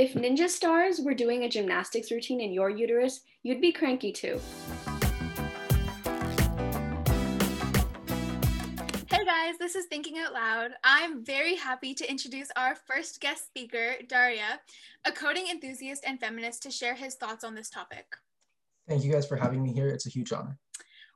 If ninja stars were doing a gymnastics routine in your uterus, you'd be cranky too. Hey guys, this is Thinking Out Loud. I'm very happy to introduce our first guest speaker, Dhairya, a coding enthusiast and feminist, to share his thoughts on this topic. Thank you guys for having me here. It's a huge honor.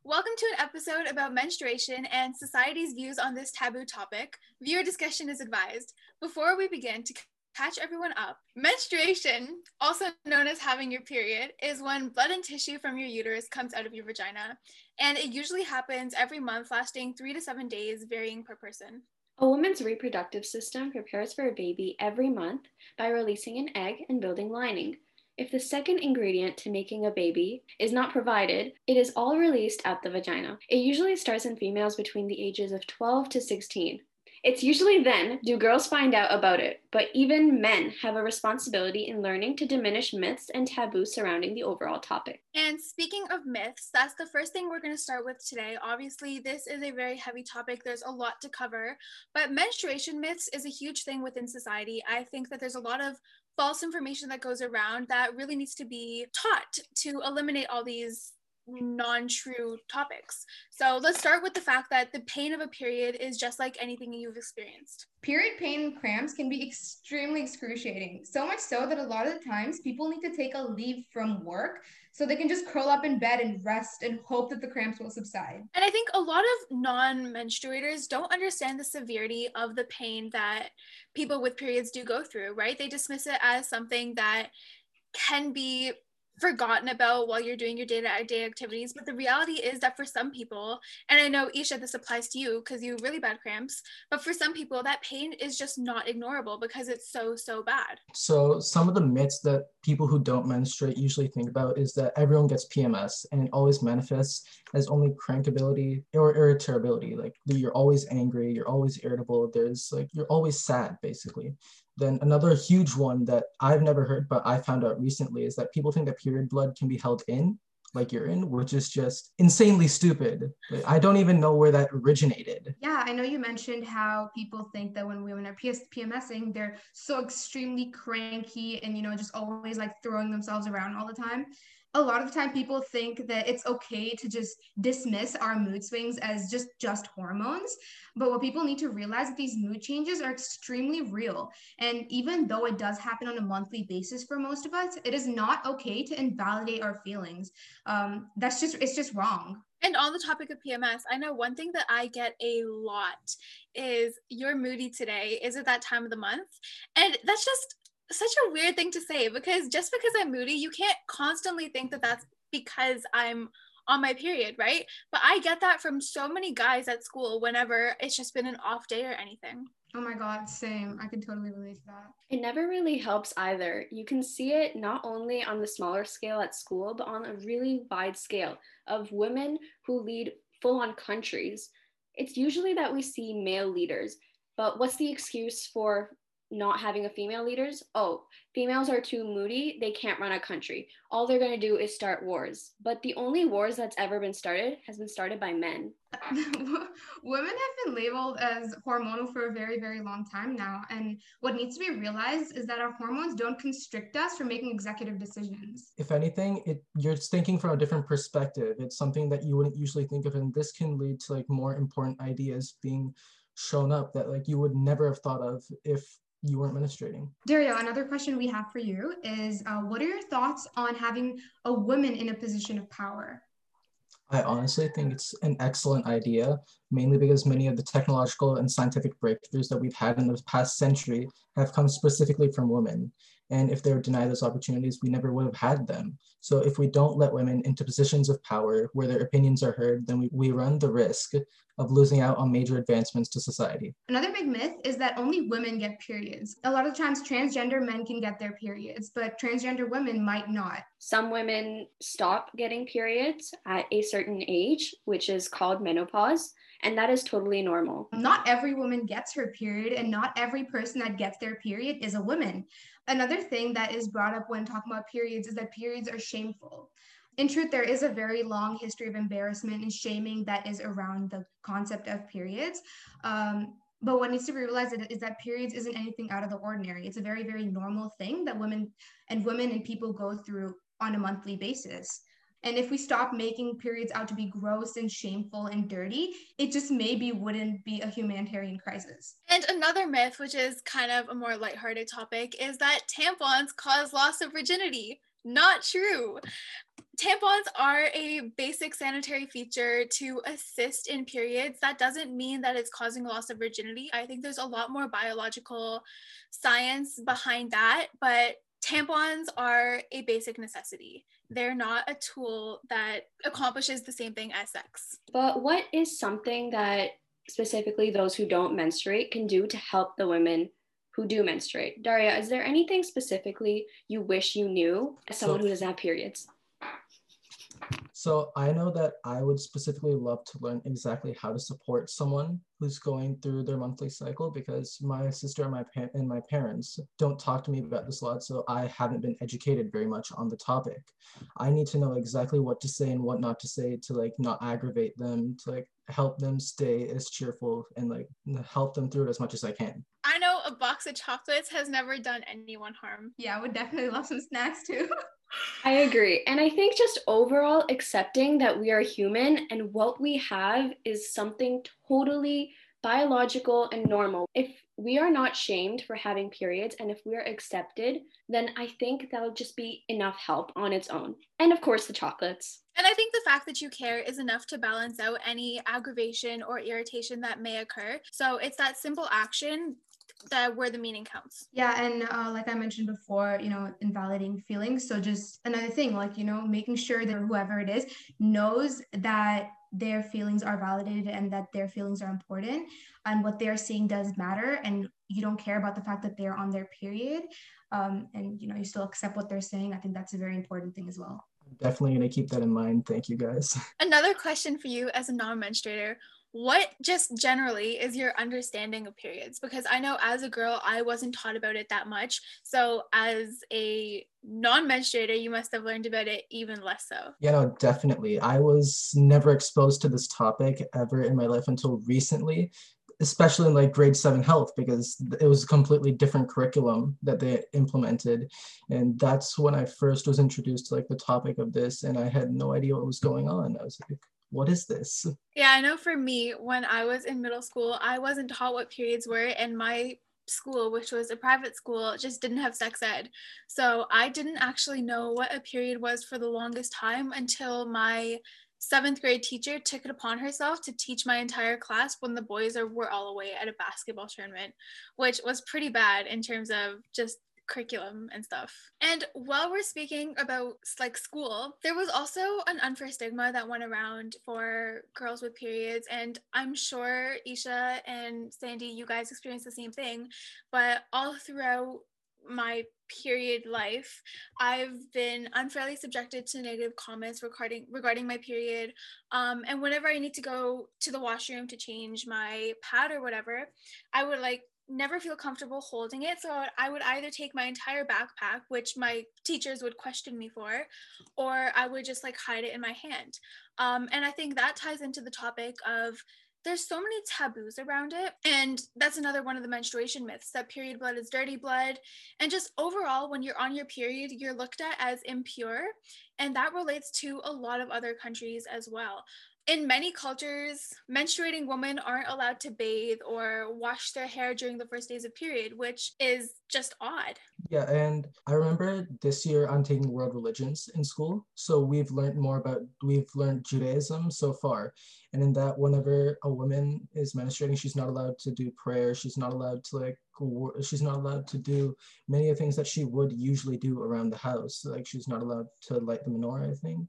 Welcome to an episode about menstruation and society's views on this taboo topic. Viewer discussion is advised. Before we begin, to catch everyone up, menstruation, also known as having your period, is when blood and tissue from your uterus comes out of your vagina. And it usually happens every month, lasting three to seven days, varying per person. A woman's reproductive system prepares for a baby every month by releasing an egg and building lining. If the second ingredient to making a baby is not provided, it is all released out the vagina. It usually starts in females between the ages of 12 to 16. It's usually then do girls find out about it, but even men have a responsibility in learning to diminish myths and taboos surrounding the overall topic. And speaking of myths, that's the first thing we're going to start with today. Obviously, this is a very heavy topic, there's a lot to cover, but menstruation myths is a huge thing within society. I think that there's a lot of false information that goes around that really needs to be taught to eliminate all these non-true topics. So let's start with the fact that the pain of a period is just like anything you've experienced. Period pain and cramps can be extremely excruciating. So much so that a lot of the times people need to take a leave from work so they can just curl up in bed and rest and hope that the cramps will subside. And I think a lot of non-menstruators don't understand the severity of the pain that people with periods do go through, right? They dismiss it as something that can be forgotten about while you're doing your day-to-day activities but the reality is that for some people and i know isha this applies to you because you have really bad cramps but for some people that pain is just not ignorable because it's so so bad. So some of the myths that people who don't menstruate usually think about is that everyone gets pms and it always manifests as only crankability or irritability like you're always angry you're always irritable there's like you're always sad basically then another huge one that I've never heard, but I found out recently is that people think that period blood can be held in like urine, which is just insanely stupid. I don't even know where that originated. Yeah, I know you mentioned how people think that when women are PS- PMSing, they're so extremely cranky and, you know, just always like throwing themselves around all the time a lot of the time people think that it's okay to just dismiss our mood swings as just just hormones but what people need to realize is these mood changes are extremely real and even though it does happen on a monthly basis for most of us it is not okay to invalidate our feelings um, that's just it's just wrong and on the topic of PMS, I know one thing that I get a lot is you're moody today. Is it that time of the month? And that's just such a weird thing to say because just because I'm moody, you can't constantly think that that's because I'm on my period, right? But I get that from so many guys at school whenever it's just been an off day or anything. Oh my God, same. I can totally relate to that. It never really helps either. You can see it not only on the smaller scale at school, but on a really wide scale of women who lead full on countries. It's usually that we see male leaders, but what's the excuse for not having a female leaders oh females are too moody they can't run a country. All they're going to do is start wars. But the only wars that's ever been started has been started by men. Women have been labeled as hormonal for a very very long time now. And what needs to be realized is that our hormones don't constrict us from making executive decisions. If anything it you're thinking from a different perspective. It's something that you wouldn't usually think of and this can lead to like more important ideas being shown up that like you would never have thought of if you weren't. Dhairya, another question we have for you is uh, what are your thoughts on having a woman in a position of power? I honestly think it's an excellent idea, mainly because many of the technological and scientific breakthroughs that we've had in the past century have come specifically from women. And if they were denied those opportunities, we never would have had them. So if we don't let women into positions of power where their opinions are heard, then we, we run the risk of losing out on major advancements to society. Another big myth is that only women get periods. A lot of times transgender men can get their periods, but transgender women might not. Some women stop getting periods at a certain age, which is called menopause, and that is totally normal. Not every woman gets her period, and not every person that gets their period is a woman. Another thing that is brought up when talking about periods is that periods are shameful in truth, there is a very long history of embarrassment and shaming that is around the concept of periods. Um, but what needs to be realized is that periods isn't anything out of the ordinary. It's a very, very normal thing that women and women and people go through on a monthly basis. And if we stop making periods out to be gross and shameful and dirty, it just maybe wouldn't be a humanitarian crisis. And another myth, which is kind of a more lighthearted topic, is that tampons cause loss of virginity. Not true. Tampons are a basic sanitary feature to assist in periods. That doesn't mean that it's causing loss of virginity. I think there's a lot more biological science behind that, but tampons are a basic necessity. They're not a tool that accomplishes the same thing as sex. But what is something that specifically those who don't menstruate can do to help the women who do menstruate? Dhairya, is there anything specifically you wish you knew as someone so, who doesn't have periods? So I know that I would specifically love to learn exactly how to support someone who's going through their monthly cycle because my sister and my pa- and my parents don't talk to me about this a lot, so I haven't been educated very much on the topic. I need to know exactly what to say and what not to say to like not aggravate them, to like help them stay as cheerful and like help them through it as much as I can. I know a box of chocolates has never done anyone harm. Yeah, I would definitely love some snacks too. I agree. And I think just overall accepting that we are human and what we have is something totally biological and normal. If we are not shamed for having periods and if we are accepted, then I think that'll just be enough help on its own. And of course, the chocolates. And I think the fact that you care is enough to balance out any aggravation or irritation that may occur. So it's that simple action that where the meaning counts. Yeah, and uh, like I mentioned before, you know, invalidating feelings. So just another thing, like you know, making sure that whoever it is knows that their feelings are validated and that their feelings are important and what they're seeing does matter. And you don't care about the fact that they're on their period um, and you know you still accept what they're saying. I think that's a very important thing as well. Definitely going to keep that in mind. Thank you guys. Another question for you as a non-menstruator what just generally is your understanding of periods? Because i know as a girl i wasn't taught about it that much. So as a non-menstruator you must have learned about it even less so. Yeah no definitely. I was never exposed to this topic ever in my life until recently especially in like grade seven health because it was a completely different curriculum that they implemented. And that's when i first was introduced to like the topic of this and i had no idea what was going on. I was like what is this? Yeah, I know for me, when I was in middle school, I wasn't taught what periods were, and my school, which was a private school, just didn't have sex ed. So I didn't actually know what a period was for the longest time until my seventh grade teacher took it upon herself to teach my entire class when the boys are, were all away at a basketball tournament, which was pretty bad in terms of just curriculum and stuff. And while we're speaking about like school, there was also an unfair stigma that went around for girls with periods. And I'm sure Isha and Sandy, you guys experienced the same thing. But all throughout my period life i've been unfairly subjected to negative comments regarding regarding my period um, and whenever i need to go to the washroom to change my pad or whatever i would like never feel comfortable holding it. So I would either take my entire backpack, which my teachers would question me for, or I would just like hide it in my hand. Um, and I think that ties into the topic of there's so many taboos around it. And that's another one of the menstruation myths that period blood is dirty blood. And just overall, when you're on your period, you're looked at as impure. And that relates to a lot of other countries as well in many cultures, menstruating women aren't allowed to bathe or wash their hair during the first days of period, which is just odd. Yeah, and I remember this year I'm taking world religions in school. So we've learned more about, we've learned Judaism so far. And in that, whenever a woman is menstruating, she's not allowed to do prayer. She's not allowed to like, she's not allowed to do many of the things that she would usually do around the house. Like she's not allowed to light the menorah, I think.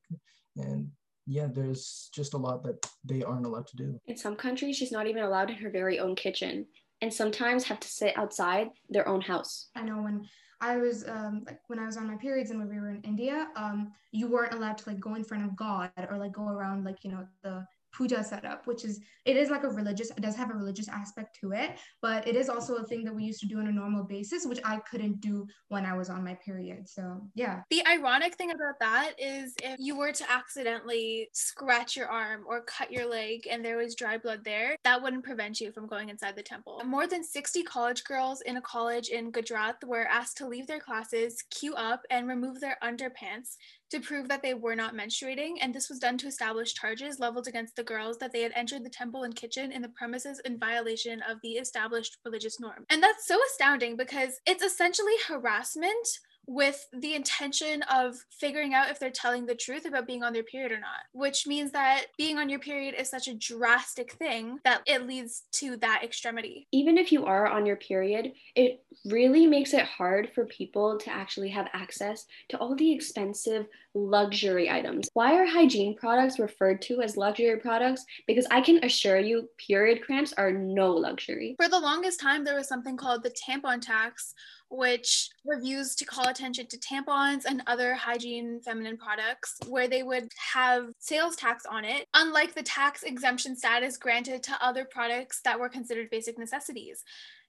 And yeah, there's just a lot that they aren't allowed to do. In some countries, she's not even allowed in her very own kitchen, and sometimes have to sit outside their own house. I know when I was um, like when I was on my periods and when we were in India, um, you weren't allowed to like go in front of God or like go around like you know the puja setup, which is it is like a religious, it does have a religious aspect to it, but it is also a thing that we used to do on a normal basis, which I couldn't do when I was on my period. So yeah. The ironic thing about that is if you were to accidentally scratch your arm or cut your leg and there was dry blood there, that wouldn't prevent you from going inside the temple. More than 60 college girls in a college in Gujarat were asked to leave their classes, queue up, and remove their underpants to prove that they were not menstruating, and this was done to establish charges leveled against the girls that they had entered the temple and kitchen in the premises in violation of the established religious norm. And that's so astounding because it's essentially harassment with the intention of figuring out if they're telling the truth about being on their period or not, which means that being on your period is such a drastic thing that it leads to that extremity. Even if you are on your period, it really makes it hard for people to actually have access to all the expensive luxury items. Why are hygiene products referred to as luxury products? Because I can assure you, period cramps are no luxury. For the longest time, there was something called the tampon tax, which was used to call attention to tampons and other hygiene feminine products, where they would have sales tax on it, unlike the tax exemption status granted to other products that were considered basic necessities.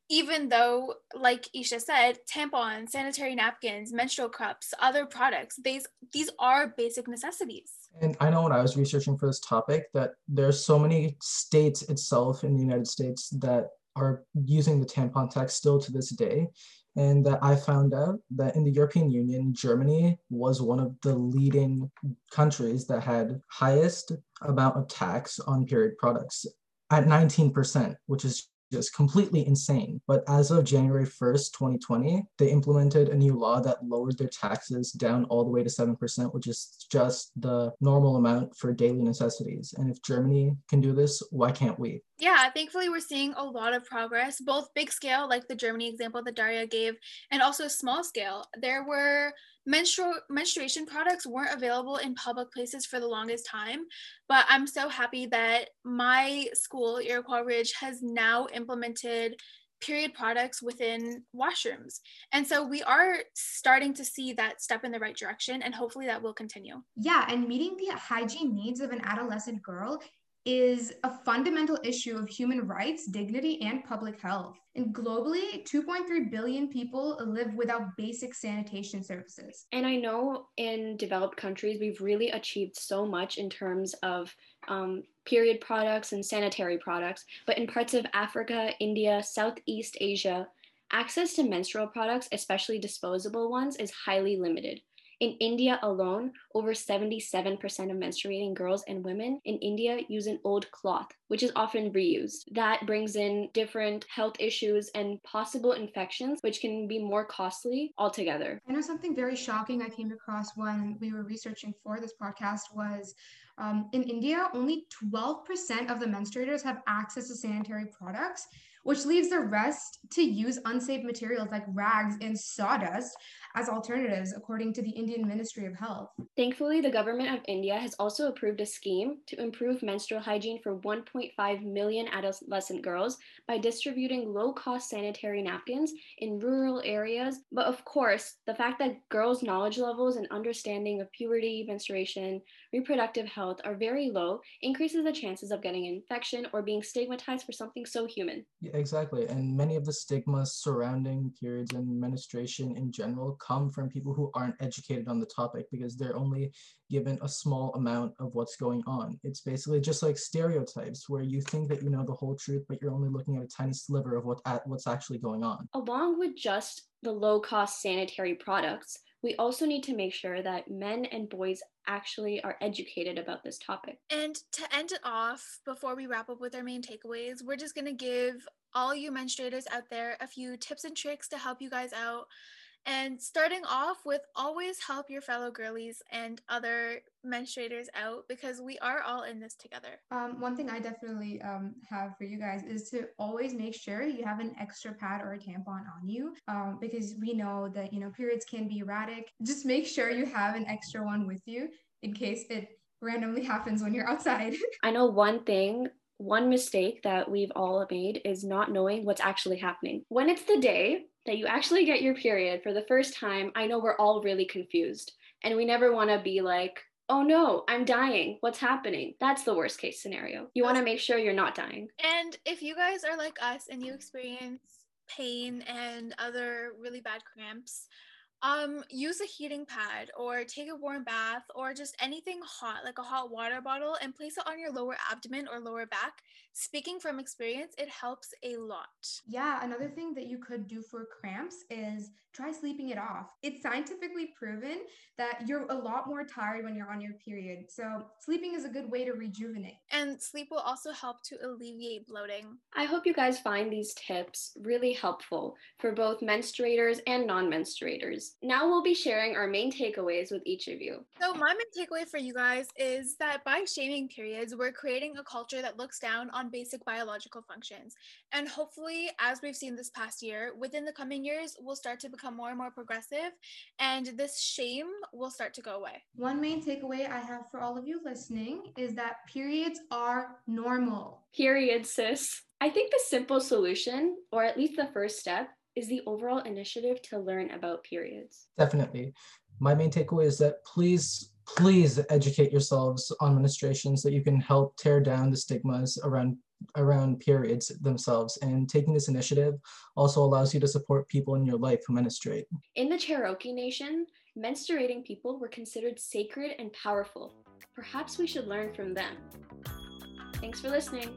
Even though, like Isha said, tampons, sanitary napkins, menstrual cups, other products, these these are basic necessities. And I know when I was researching for this topic that there's so many states itself in the United States that are using the tampon tax still to this day and that I found out that in the European Union, Germany was one of the leading countries that had highest amount of tax on period products at 19%, which is just completely insane. But as of January 1st, 2020, they implemented a new law that lowered their taxes down all the way to 7%, which is just the normal amount for daily necessities. And if Germany can do this, why can't we? Yeah, thankfully, we're seeing a lot of progress, both big scale, like the Germany example that Dhairya gave, and also small scale. There were menstrual menstruation products weren't available in public places for the longest time but i'm so happy that my school iroquois ridge has now implemented period products within washrooms and so we are starting to see that step in the right direction and hopefully that will continue yeah and meeting the hygiene needs of an adolescent girl is a fundamental issue of human rights, dignity, and public health. And globally, 2.3 billion people live without basic sanitation services. And I know in developed countries, we've really achieved so much in terms of um, period products and sanitary products. But in parts of Africa, India, Southeast Asia, access to menstrual products, especially disposable ones, is highly limited. In India alone, over 77% of menstruating girls and women in India use an old cloth, which is often reused. That brings in different health issues and possible infections, which can be more costly altogether. I know something very shocking I came across when we were researching for this podcast was um, in India, only 12% of the menstruators have access to sanitary products which leaves the rest to use unsafe materials like rags and sawdust as alternatives, according to the Indian Ministry of Health. Thankfully, the government of India has also approved a scheme to improve menstrual hygiene for 1.5 million adolescent girls by distributing low cost sanitary napkins in rural areas. But of course, the fact that girls' knowledge levels and understanding of puberty, menstruation, reproductive health are very low increases the chances of getting an infection or being stigmatized for something so human. Yeah, exactly. And many of the stigmas surrounding periods and menstruation in general come from people who aren't educated on the topic because they're only given a small amount of what's going on. It's basically just like stereotypes where you think that you know the whole truth, but you're only looking at a tiny sliver of what at what's actually going on. Along with just the low cost sanitary products, we also need to make sure that men and boys actually are educated about this topic. And to end it off, before we wrap up with our main takeaways, we're just going to give all you menstruators out there a few tips and tricks to help you guys out and starting off with always help your fellow girlies and other menstruators out because we are all in this together. Um, one thing I definitely um, have for you guys is to always make sure you have an extra pad or a tampon on you um, because we know that, you know, periods can be erratic. Just make sure you have an extra one with you in case it randomly happens when you're outside. I know one thing one mistake that we've all made is not knowing what's actually happening. When it's the day that you actually get your period for the first time, I know we're all really confused and we never want to be like, oh no, I'm dying. What's happening? That's the worst case scenario. You want to make sure you're not dying. And if you guys are like us and you experience pain and other really bad cramps, um, use a heating pad or take a warm bath or just anything hot, like a hot water bottle, and place it on your lower abdomen or lower back. Speaking from experience, it helps a lot. Yeah, another thing that you could do for cramps is try sleeping it off. It's scientifically proven that you're a lot more tired when you're on your period. So, sleeping is a good way to rejuvenate. And sleep will also help to alleviate bloating. I hope you guys find these tips really helpful for both menstruators and non menstruators. Now we'll be sharing our main takeaways with each of you. So, my main takeaway for you guys is that by shaming periods, we're creating a culture that looks down on basic biological functions. And hopefully, as we've seen this past year, within the coming years, we'll start to become become more and more progressive, and this shame will start to go away. One main takeaway I have for all of you listening is that periods are normal. Period, sis. I think the simple solution, or at least the first step, is the overall initiative to learn about periods. Definitely. My main takeaway is that please please educate yourselves on menstruation so that you can help tear down the stigmas around around periods themselves and taking this initiative also allows you to support people in your life who menstruate. In the Cherokee Nation, menstruating people were considered sacred and powerful. Perhaps we should learn from them. Thanks for listening.